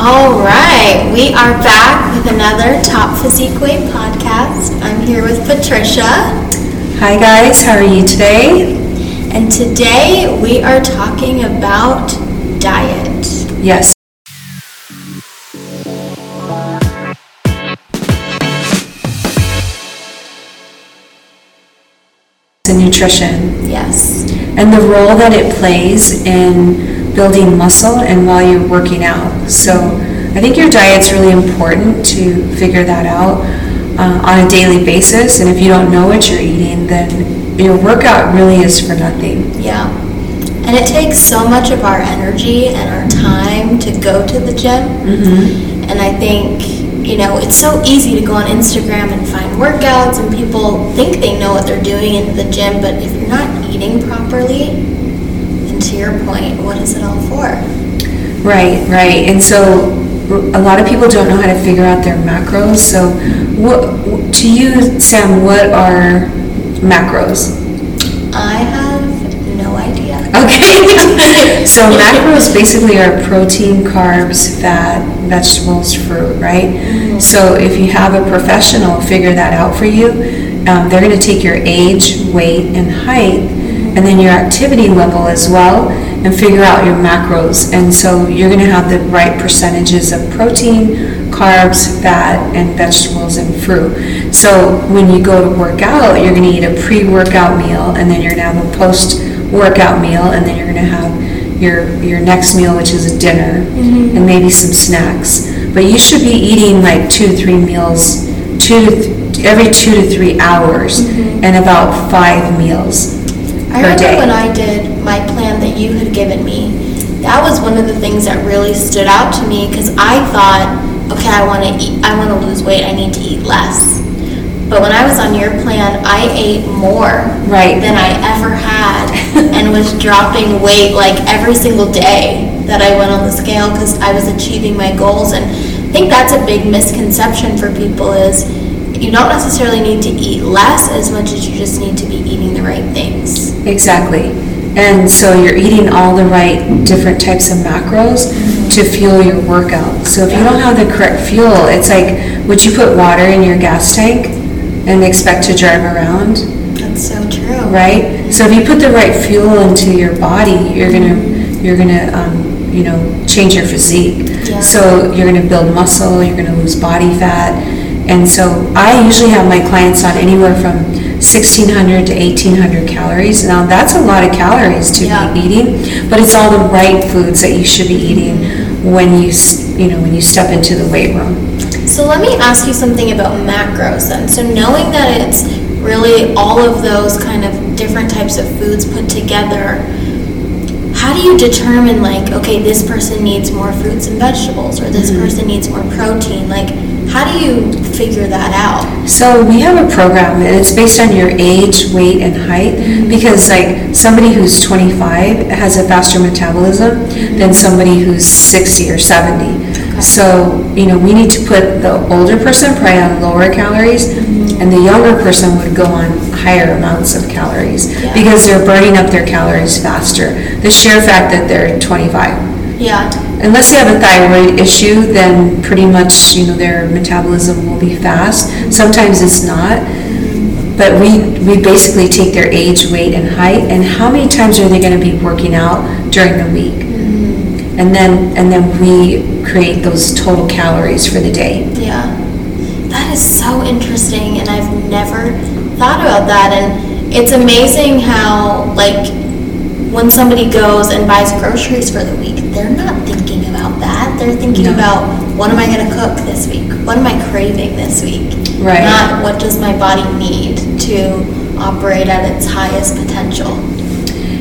All right, we are back with another Top Physique Way podcast. I'm here with Patricia, Hi guys, how are you today? and today we are talking about diet. Yes. And nutrition Yes. and the role that it plays in building muscle and while you're working out. So I think your diet's really important to figure that out uh, on a daily basis. And if you don't know what you're eating, then your workout really is for nothing. Yeah. And it takes so much of our energy and our time to go to the gym. And I think, you know, it's so easy to go on Instagram and find workouts, and people think they know what they're doing in the gym, but if you're not eating properly, and to your point, what is it all for? Right, right. And so a lot of people don't know how to figure out their macros. So what to you, Sam, what are macros? I have no idea. Okay. so macros basically are protein, carbs, fat, vegetables, fruit, right? So if you have a professional figure that out for you, um, they're going to take your age, weight, and height, and then your activity level as well, and figure out your macros. And so you're going to have the right percentages of protein, carbs, fat, and vegetables and fruit. So when you go to work out, you're going to eat a pre-workout meal, and then you're going to have a post-workout meal, and then you're going to have your your next meal, which is a dinner, mm-hmm. and maybe some snacks. But you should be eating like two three meals, two to th- every two to three hours, mm-hmm. and about five meals I remember day. when I did my plan that you had given me, that was one of the things that really stood out to me because I thought, okay, I want to eat, I want to lose weight, I need to eat less. But when I was on your plan, I ate more Right. than I ever had and was dropping weight like every single day that I went on the scale because I was achieving my goals. And I think that's a big misconception for people is you don't necessarily need to eat less as much as you just need to be eating the right things. Exactly. And so you're eating all the right different types of macros to fuel your workout. So if you don't have the correct fuel, it's like would you put water in your gas tank and expect to drive around? That's so true. right? So if you put the right fuel into your body, you're gonna you're gonna um, you know change your physique. Yeah. So you're gonna build muscle, you're gonna lose body fat, and so I usually have my clients on anywhere from 1600 to 1800 calories. Now that's a lot of calories to Yeah. be eating, but it's all the right foods that you should be eating when you you know when you step into the weight room. So let me ask you something about macros then. So knowing that it's really all of those kind of different types of foods put together, how do you determine like, okay, this person needs more fruits and vegetables or this mm-hmm. person needs more protein? Like, how do you figure that out? So we have a program and it's based on your age, weight, and height because like somebody who's 25 has a faster metabolism than somebody who's 60 or 70. So, you know, we need to put the older person probably on lower calories mm-hmm. and the younger person would go on higher amounts of calories Yeah. because they're burning up their calories faster. The sheer fact that they're 25 Yeah. unless they have a thyroid issue, then pretty much, you know, their metabolism will be fast. Sometimes it's not. But we, we basically take their age, weight, and height, and how many times are they gonna be working out during the week? Mm-hmm. And then, and then we create those total calories for the day. Yeah. That is so interesting, and I've never thought about that. And it's amazing how, like, when somebody goes and buys groceries for the week, they're not thinking about that. They're thinking No. about what am I going to cook this week? What am I craving this week? Right. Not what does my body need to operate at its highest potential.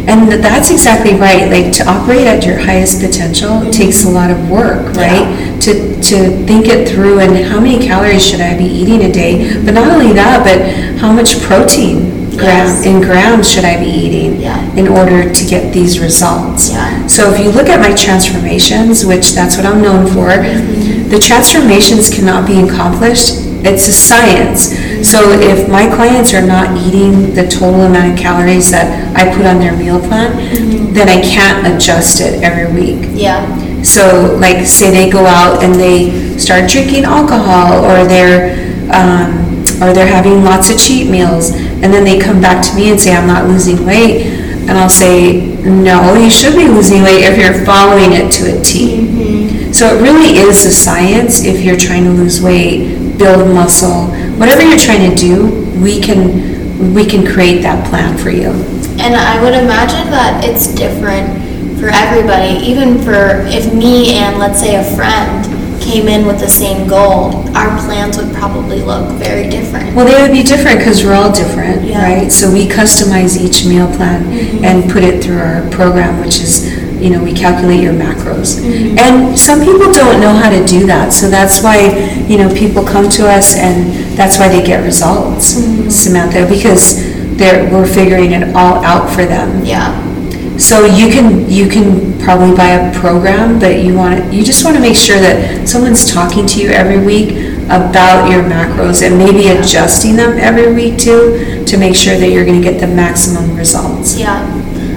And that's exactly right. Like to operate at your highest potential mm-hmm. takes a lot of work, right? To to think it through and how many calories should I be eating a day? But not only that, but how much protein gram Yes. in grams should I be eating Yeah. in order to get these results? Yeah. So if you look at my transformations, which that's what I'm known for, the transformations cannot be accomplished. It's a science. So if my clients are not eating the total amount of calories that I put on their meal plan, then I can't adjust it every week. Yeah. So, like, say they go out and they start drinking alcohol, or they're, um, or they're having lots of cheat meals, and then they come back to me and say, I'm not losing weight, and I'll say, no, you should be losing weight if you're following it to a T. Mm-hmm. So it really is a science if you're trying to lose weight, build muscle, whatever you're trying to do, we can, we can create that plan for you. And I would imagine that it's different for everybody, even for if me and let's say a friend came in with the same goal, our plans would probably look very different. Well, they would be different because we're all different, Yeah. right? So we customize each meal plan mm-hmm. and put it through our program, which is, you know, we calculate your macros. Mm-hmm. And some people don't know how to do that, so that's why, you know, people come to us and that's why they get results, mm-hmm. Samantha, because they're, we're figuring it all out for them. Yeah. So you can, you can probably buy a program, but you want, you just want to make sure that someone's talking to you every week about your macros and maybe adjusting them every week too, to make sure that you're going to get the maximum results. Yeah.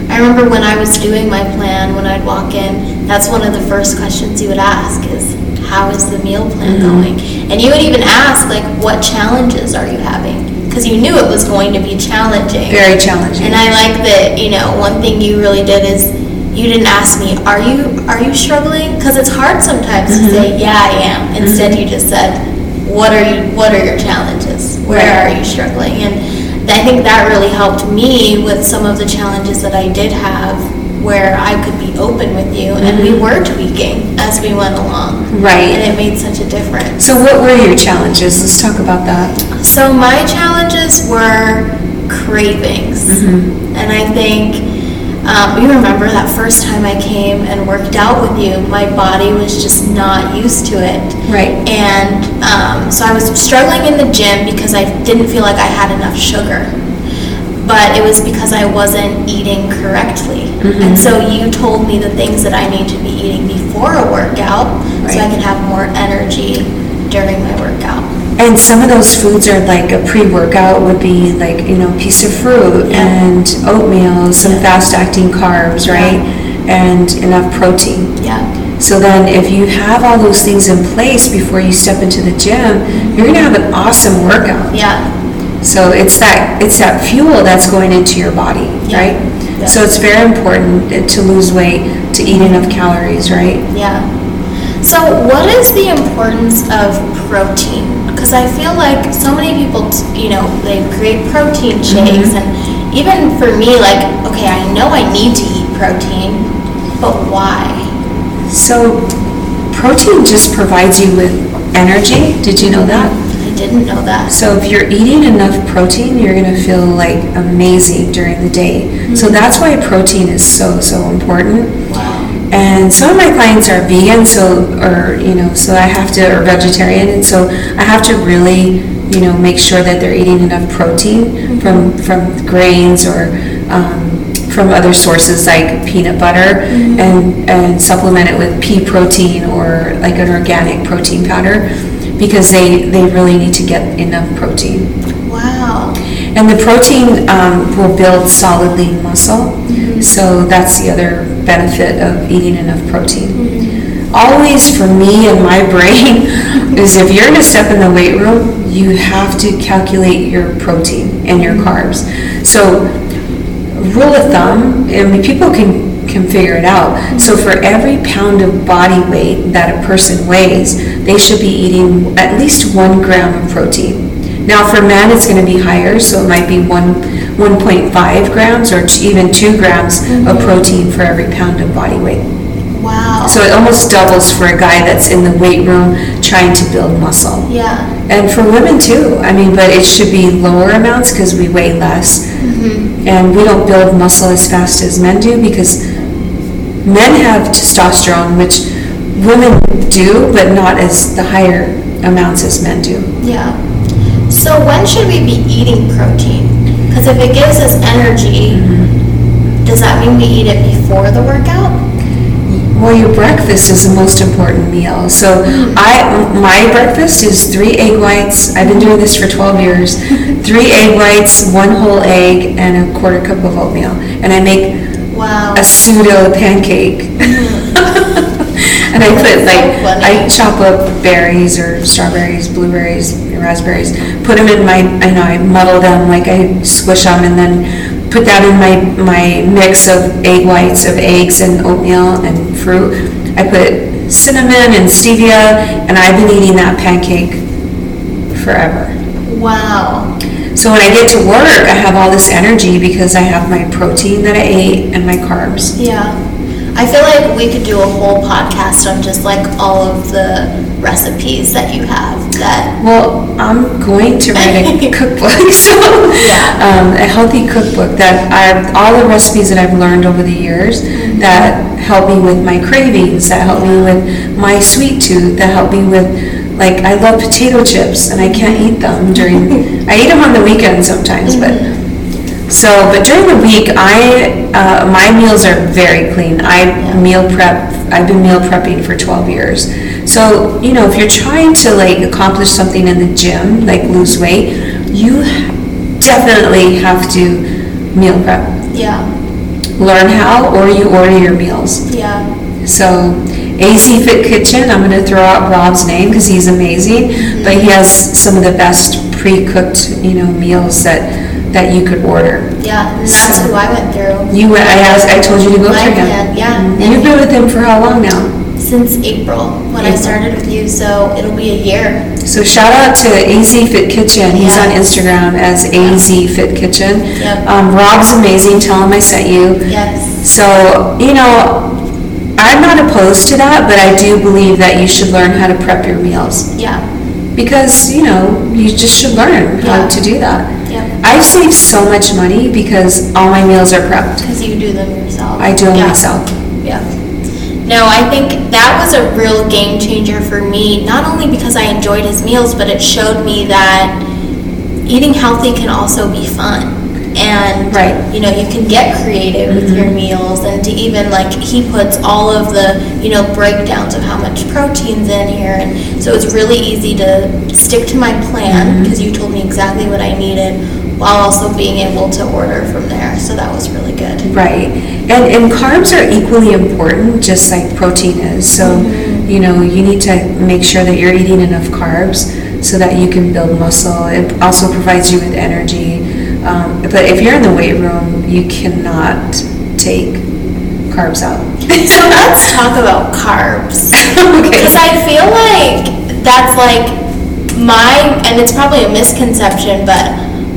I remember when I was doing my plan, when I'd walk in, that's one of the first questions you would ask is, how is the meal plan mm-hmm. going? And you would even ask, like, what challenges are you having? Because you knew it was going to be challenging. Very challenging. And I like that, you know, one thing you really did is you didn't ask me, are you are you struggling? Because it's hard sometimes to mm-hmm. say, yeah, I am. Mm-hmm. Instead, you just said, what are you what are your challenges? Where Right. are you struggling? And I think that really helped me with some of the challenges that I did have where I could be open with you and we were tweaking as we went along. Right. And it made such a difference. So what were your challenges? Let's talk about that. So my challenges were cravings, and I think um, you remember that first time I came and worked out with you. My body was just not used to it, Right. and um, so I was struggling in the gym because I didn't feel like I had enough sugar. But it was because I wasn't eating correctly. And mm-hmm. so you told me the things that I need to be eating before a workout so I can have more energy during my workout. And some of those foods are like a pre-workout would be like, you know, piece of fruit Yeah. and oatmeal, some Yeah. fast-acting carbs, right? And enough protein. Yeah. So then if you have all those things in place before you step into the gym, you're gonna have an awesome workout. Yeah. So it's that, it's that fuel that's going into your body, Yeah. right? Yeah. So it's very important to lose weight, to eat enough calories, right? Yeah. So, what is the importance of protein? Because I feel like so many people, t- you know, they create protein mm-hmm. shakes, and even for me, like, okay, I know I need to eat protein, but why? So protein just provides you with energy. Did you know that? Didn't know that. So if you're eating enough protein, you're going to feel like amazing during the day. So mm-hmm. that's why protein is so, so important. Wow. And some of my clients are vegan, so, or, you know, so I have to, or vegetarian, and so I have to really, you know, make sure that they're eating enough protein mm-hmm. from, from grains or, um, from other sources like peanut butter mm-hmm. and, and supplement it with pea protein or like an organic protein powder because they, they really need to get enough protein. Wow. And the protein um, will build solidly muscle, so that's the other benefit of eating enough protein. Always for me and my brain is if you're going to step in the weight room, you have to calculate your protein and your carbs. So rule of thumb, I mean, people can can figure it out. So for every pound of body weight that a person weighs, they should be eating at least one gram of protein. Now for men, it's going to be higher, so it might be one 1.5 grams or even two grams of mm-hmm. protein for every pound of body weight. Wow. So it almost doubles for a guy that's in the weight room trying to build muscle. yeah. And for women too. I mean, but it should be lower amounts because we weigh less. Mm-hmm. And we don't build muscle as fast as men do because men have testosterone, which women do, but not as the higher amounts as men do. Yeah. So, when should we be eating protein? Because if it gives us energy, mm-hmm. does that mean we eat it before the workout? Well, your breakfast is the most important meal. So mm-hmm. I, my breakfast is three egg whites. I've been doing this for 12 years. Three egg whites, one whole egg, and a quarter cup of oatmeal. And I make Wow. a pseudo pancake. Mm-hmm. And I put That's so like. I chop up berries or strawberries, blueberries, raspberries, put them in my, I know, I muddle them, like I squish them and then put that in my, my mix of egg whites of eggs and oatmeal and fruit. I put cinnamon and stevia and I've been eating that pancake forever. Wow. So when I get to work, I have all this energy because I have my protein that I ate and my carbs. Yeah. I feel like we could do a whole podcast on just like all of the recipes that you have that Well, I'm going to write a cookbook, so Yeah. um, a healthy cookbook that I all the recipes that I've learned over the years that help me with my cravings, that help me with my sweet tooth, that help me with like I love potato chips and I can't eat them during I eat them on the weekend sometimes, but so but during the week I uh, my meals are very clean. I Yeah. meal prep. I've been meal prepping for 12 years. So, you know, if you're trying to like accomplish something in the gym, like lose weight, you definitely have to meal prep. yeah. Learn how or you order your meals. Yeah. So, AZ Fit Kitchen, I'm going to throw out Rob's name because he's amazing, but he has some of the best pre-cooked, you know, meals that that you could order. Yeah. And that's So- who I went through You went, I asked, I told you to go My through him. plan, yeah. Mhm. You've been with him for how long now? since April when I started with you, so it'll be a year. So shout out to AZ Fit Kitchen. He's Yeah. on Instagram as AZ Fit Kitchen. Yep. Um, Rob's amazing. Tell him I sent you. Yes. So, you know, I'm not opposed to that, but I do believe that you should learn how to prep your meals. Yeah. Because, you know, you just should learn how to do that. Yeah. I've saved so much money because all my meals are prepped. Because you do them yourself. I do them Yeah. myself. Yeah. No, I think that was a real game changer for me, not only because I enjoyed his meals, but it showed me that eating healthy can also be fun. And Right. Mm-hmm. you know, you can get creative with your meals and to even like he puts all of the, you know, breakdowns of how much protein's in here and so it's really easy to stick to my plan Mm-hmm. because you told me exactly what I needed while also being able to order from there. So that was really good. Right. And, and carbs are equally important, just like protein is. So, you know, you need to make sure that you're eating enough carbs so that you can build muscle. It also provides you with energy. Um, but if you're in the weight room, you cannot take carbs out. So let's talk about carbs. Okay. Because I feel like that's like my, and it's probably a misconception, but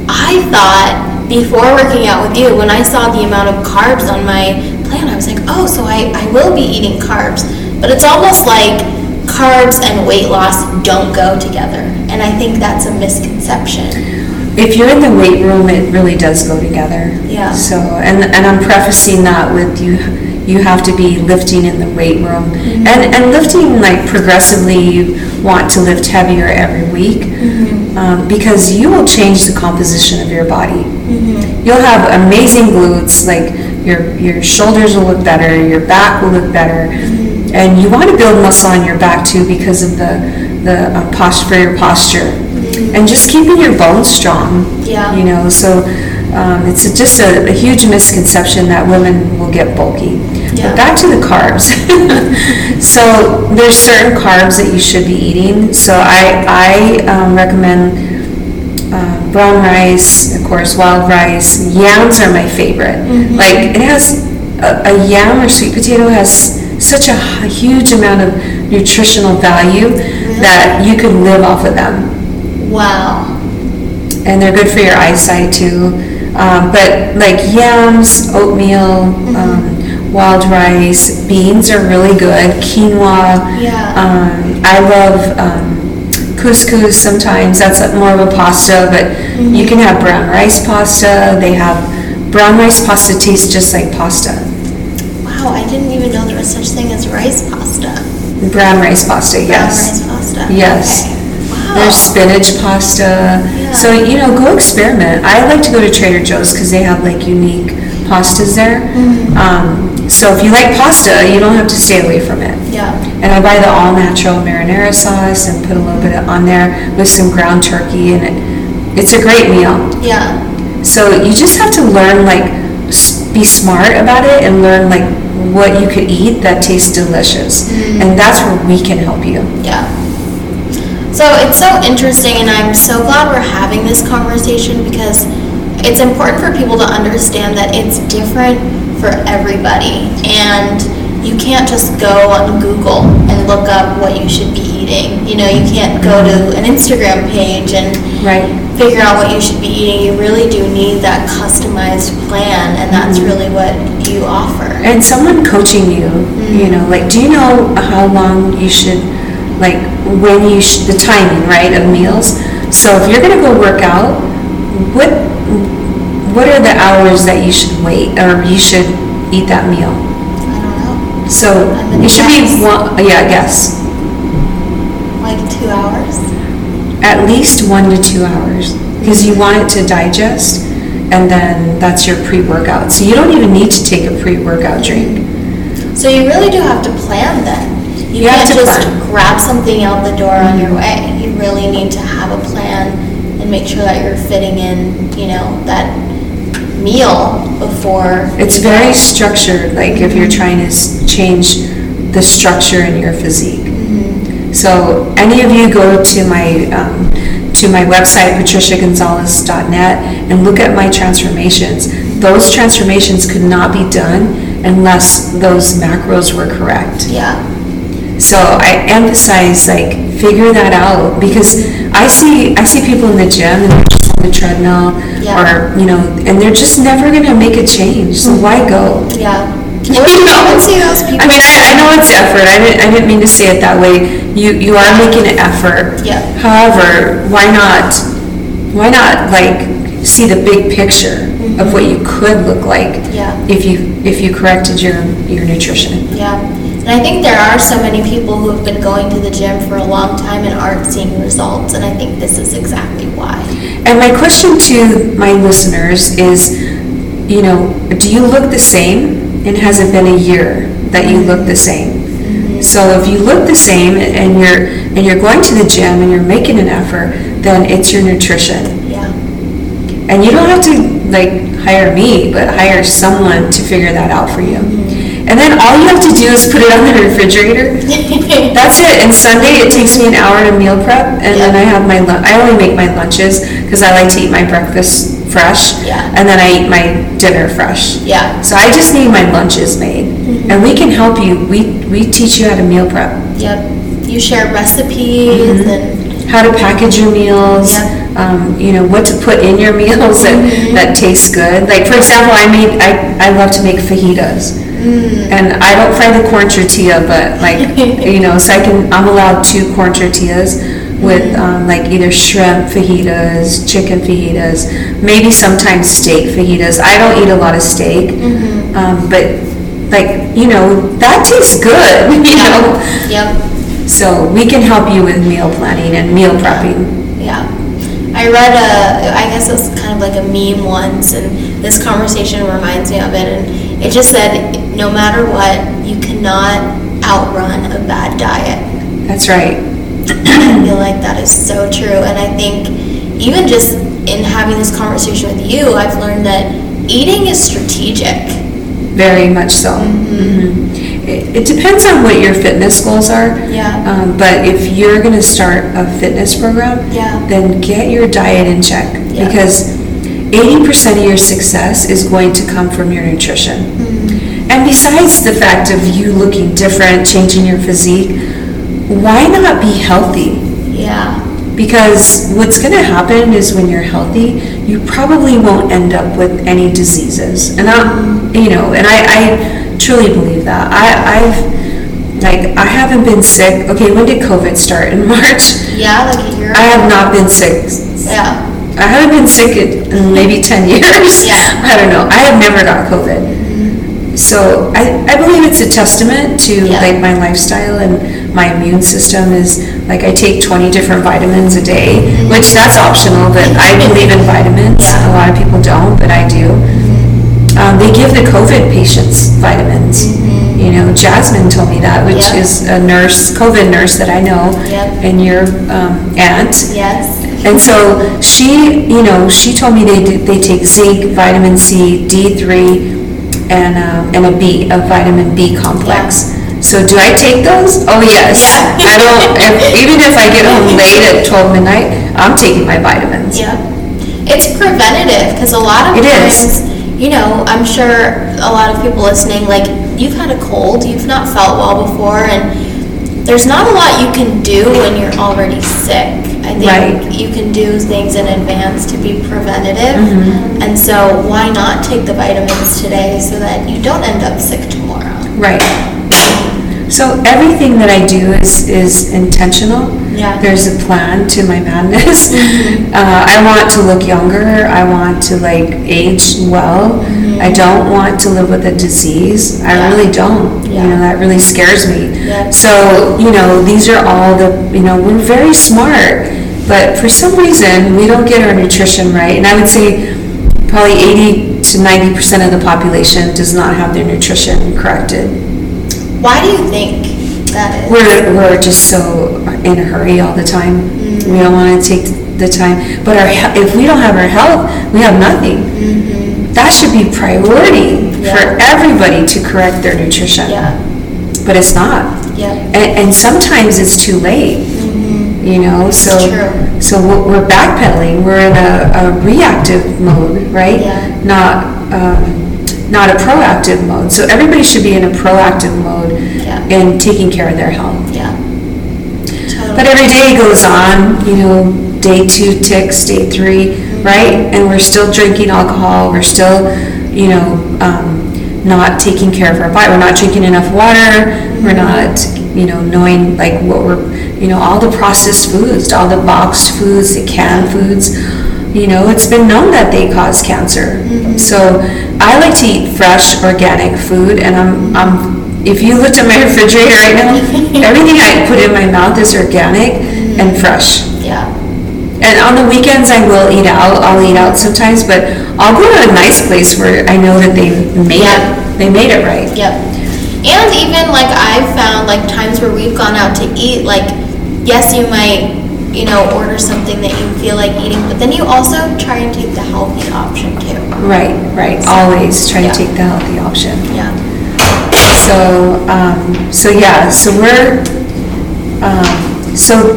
I thought before working out with you, when I saw the amount of carbs on my plan, I was like, oh, so I, I will be eating carbs. But it's almost like carbs and weight loss don't go together. And I think that's a misconception. If you're in the weight room, it really does go together. Yeah. So, and, and I'm prefacing that with you, you have to be lifting in the weight room. Mm-hmm. And, and lifting like progressively, you want to lift heavier every week. Mm-hmm. Um, because you will change the composition of your body. Mm-hmm. You'll have amazing glutes, like your, your shoulders will look better, your back will look better. Mm-hmm. And you want to build muscle on your back too because of the, the uh, posture, for your posture. And just keeping your bones strong. Mm-hmm. Yeah. You know, so um, it's a- just a, a huge misconception that women will get bulky. Yeah. But back to the carbs. so there's certain carbs that you should be eating. So I, I um, recommend uh, brown rice, of course, wild rice. Yams are my favorite. Like it has a, a yam or sweet potato has such a huge amount of nutritional value that you could live off of them Wow. and they're good for your eyesight too. Um, but like yams, oatmeal, um, wild rice, beans are really good. Quinoa. Yeah. Um, I love um, couscous sometimes. That's more of a pasta, but you can have brown rice pasta. They have brown rice pasta tastes just like pasta. Wow, I didn't even know there was such thing as rice pasta. Brown rice pasta, Brown yes. rice pasta. Yes. Okay. There's spinach pasta. So, you know, go experiment. I like to go to Trader Joe's because they have like unique pastas there. Um, so if you like pasta, you don't have to stay away from it. Yeah. And I buy the all natural marinara sauce and put a little bit on there with some ground turkey and it, it's a great meal. Yeah. So you just have to learn like be smart about it and learn like what you could eat that tastes delicious. And that's where we can help you. Yeah. So it's so interesting, and I'm so glad we're having this conversation because it's important for people to understand that it's different for everybody. And you can't just go on Google and look up what you should be eating. You know, you can't go to mm-hmm. an Instagram page and Right. figure out what you should be eating. You really do need that customized plan, and that's mm-hmm. really what you offer. And someone coaching you, you mm-hmm. know, like, do you know how long you should, like, when you should, the timing, right, of meals? So if you're gonna go work out, what, what are the hours that you should wait, or you should eat that meal? I don't know, So it should be guess. one, yeah, I guess, like two hours. at least one to two hours, because you want it to digest, and then that's your pre-workout. So you don't even need to take a pre-workout drink. So you really do have to plan then. You You have can't to just plan. grab something out the door on your way. You really need to have a plan and make sure that you're fitting in, you know, that meal before. It's very structured, like if you're trying to change the structure in your physique. So any of you go to my, um, to my website, patriciagonzalez.net, and look at my transformations. Those transformations could not be done unless those macros were correct. Yeah, So I emphasize like figure that out because I see I see people in the gym and they're just on the treadmill Yeah. or you know and they're just never gonna make a change. So why go? yeah. You know? don't those people. I mean, I, I know it's effort. I didn't, I didn't mean to say it that way. You, you are making an effort. Yeah. However, why not, why not like see the big picture of what you could look like? Mm-hmm. Yeah. If you, if you corrected your, your nutrition. Yeah, and I think there are so many people who have been going to the gym for a long time and aren't seeing results, and I think this is exactly why. And my question to my listeners is, you know, do you look the same? And has it been a year that you look the same? Mm-hmm. So if you look the same and you're, and you're going to the gym and you're making an effort, then it's your nutrition. Yeah, And you don't have to like hire me, but hire someone to figure that out for you. Mm-hmm. And then all you have to do is put it on the refrigerator. That's it. And Sunday, it takes me an hour to meal prep, and then I have my, lun- I only make my lunches, because I like to eat my breakfast fresh. Yeah. And then I eat my dinner fresh. yeah, So I just need my lunches made. Mm-hmm. And we can help you. We, we teach you how to meal prep, yep. You share recipes mm-hmm. and, how to package your meals, Yeah. um, you know, what to put in your meals that, that taste good. Like, for example, I made, I, I love to make fajitas. And I don't fry the corn tortilla, but like, you know, so I can, I'm allowed two corn tortillas with um, like either shrimp fajitas, chicken fajitas, maybe sometimes steak fajitas. I don't eat a lot of steak, um, but like, you know, that tastes good, you know? yep, So we can help you with meal planning and meal prepping. yeah. I read a, I guess it was kind of like a meme once, and this conversation reminds me of it, and it just said, no matter what, you cannot outrun a bad diet. That's right. I feel like that is so true. And I think even just in having this conversation with you, I've learned that eating is strategic. Very much so. Mhm. It, it depends on what your fitness goals are. Yeah. Um, but if you're going to start a fitness program, Yeah. then get your diet in check Yeah. because 80% of your success is going to come from your nutrition. Mm-hmm. And besides the fact of you looking different, changing your physique, why not be healthy? Yeah. Because what's going to happen is when you're healthy, you probably won't end up with any diseases. And I, you know, and I, I truly believe that. I, I've, like, I haven't been sick. Okay, when did COVID start? In March? Yeah, like a year. I have not been sick. Yeah. I haven't been sick in maybe 10 years. Yeah. I don't know. I have never got COVID. Mm-hmm. So I, I believe it's a testament to Yeah. like my lifestyle and my immune system is like I take 20 different vitamins a day, mm-hmm. which that's optional, but I believe in vitamins. Yeah. A lot of people don't, but I do. Um, they give the COVID patients vitamins. You know, Jasmine told me that, which Yeah. is a nurse, COVID nurse that I know, Yep. and your um, aunt. Yes. And so she, you know, she told me they they take zinc, vitamin C, D3, and, um, and a B, a vitamin B complex. So do I take those? Oh, yes. Yeah. I don't, if, even if I get home late at 12 midnight, I'm taking my vitamins. Yeah. It's preventative because a lot of It is. You know, I'm sure a lot of people listening, like, you've had a cold, you've not felt well before, and there's not a lot you can do when you're already sick. I think Right. you can do things in advance to be preventative. Mm-hmm. And so, why not take the vitamins today so that you don't end up sick tomorrow? Right. So everything that I do is, is intentional. Yeah. There's a plan to my madness. Uh, I want to look younger. I want to like age well. I don't want to live with a disease. I Yeah. really don't. Yeah. You know, that really scares me. Yeah. So, you know, these are all the, you know, we're very smart, but for some reason, we don't get our nutrition right. And I would say probably 80 to 90% of the population does not have their nutrition corrected. Why do you think that is? We're, we're just so in a hurry all the time. We don't want to take the time. But our, if we don't have our health, we have nothing. That should be priority for Mm-hmm. Everybody to correct their nutrition. Yeah, But it's not. yeah. And, and sometimes it's too late, you know, so. So we're we're backpedaling, we're in a, a reactive mode, right? Yeah. Not, um, not a proactive mode. So everybody should be in a proactive mode Yeah. in taking care of their health. Yeah. Totally. But every day goes on, you know, day two ticks, day three, right? And we're still drinking alcohol, we're still, you know, um, not taking care of our body, we're not drinking enough water, we're not, you know, knowing like what we're, you know, all the processed foods, all the boxed foods, the canned foods, you know, it's been known that they cause cancer. Mm-hmm. So I like to eat fresh, organic food, and I'm, I'm, if you looked at my refrigerator right now, everything I put in my mouth is organic mm-hmm. and fresh. Yeah. And on the weekends, I will eat out. I'll eat out sometimes, but I'll go to a nice place where I know that they made Yeah. it. They made it right. Yep. And even like I've found like times where we've gone out to eat, like yes, you might, you know, order something that you feel like eating, but then you also try and take the healthy option too. Right, right. Always try Yeah. to take the healthy option. Yeah. So, um, so yeah, so we're, um, so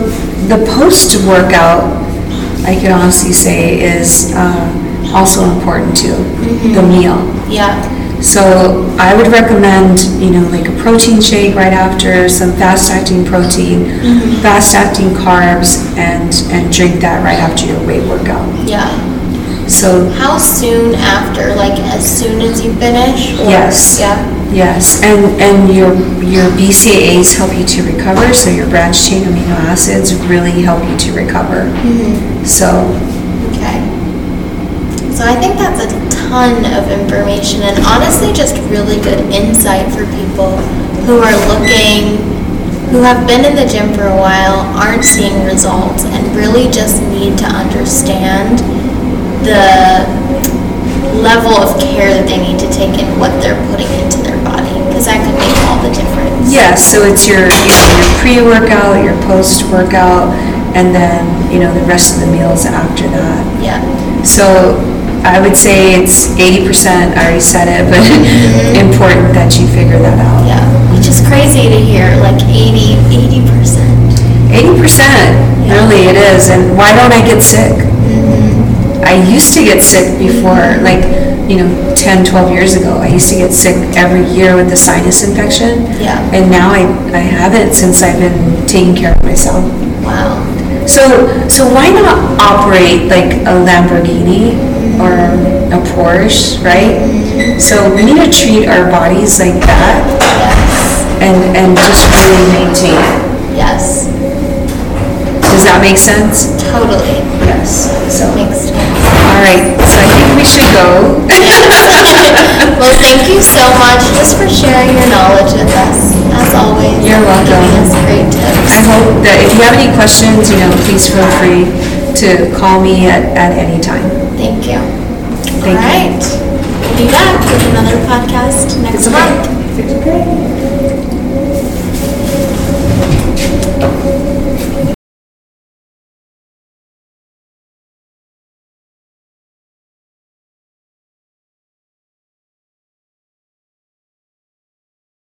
the post-workout, I can honestly say is, uh, also important too, the meal. Yeah. So I would recommend, you know, like a protein shake right after, some fast-acting protein, mm-hmm. fast-acting carbs, and, and drink that right after your weight workout. Yeah. So, How soon after? Like as soon as you finish? Or- Yes. Yeah. yes, and, and your, your BCAAs help you to recover, so your branched chain amino acids really help you to recover. Mm-hmm. So, Okay. So I think that's a ton of information and honestly just really good insight for people who are looking, who have been in the gym for a while, aren't seeing results, and really just need to understand the level of care that they need to take in what they're putting into their body, because that could make all the difference. yes, so it's your, you know, your pre-workout, your post-workout, and then, you know, the rest of the meals after that. Yeah. So I would say it's eighty percent, I already said it, but important that you figure that out. Yeah. Which is crazy to hear, like 80, 80%. Eighty percent, really it is, and why don't I get sick? Mm-hmm. I used to get sick before, like, you know, 10, 12 years ago. I used to get sick every year with the sinus infection. Yeah. And now I, I haven't since I've been taking care of myself. Wow. So, so why not operate like a Lamborghini or a Porsche, right? So we need to treat our bodies like that and, and just really maintain it. Yes. Does that make sense? Totally. Yes. So, Makes sense. all right, so I think we should go. well, thank you so much just for sharing your knowledge with us, as always. You're welcome. Giving us great tips. I hope that if you have any questions, you know, please feel free to call me at, at any time. Thank you. Thank All you. right. We'll be back with another podcast next month. It's okay.